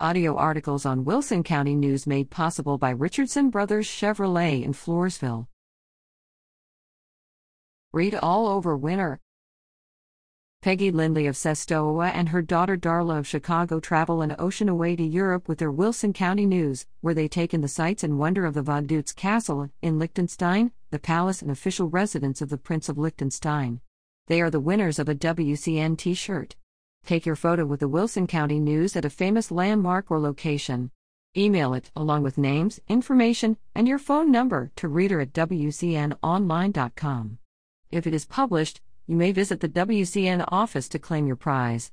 Audio articles on Wilson County News made possible by Richardson Brothers Chevrolet in Floresville. Read all over winter. Peggy Lindley of Sestoa and her daughter Darla of Chicago travel an ocean away to Europe with their Wilson County News, where they take in the sights and wonder of the Vaduz Castle in Liechtenstein, the palace and official residence of the Prince of Liechtenstein. They are the winners of a WCN t shirt. Take your photo with the Wilson County News at a famous landmark or location. Email it, along with names, information, and your phone number, to reader at WCNOnline.com. If it is published, you may visit the WCN office to claim your prize.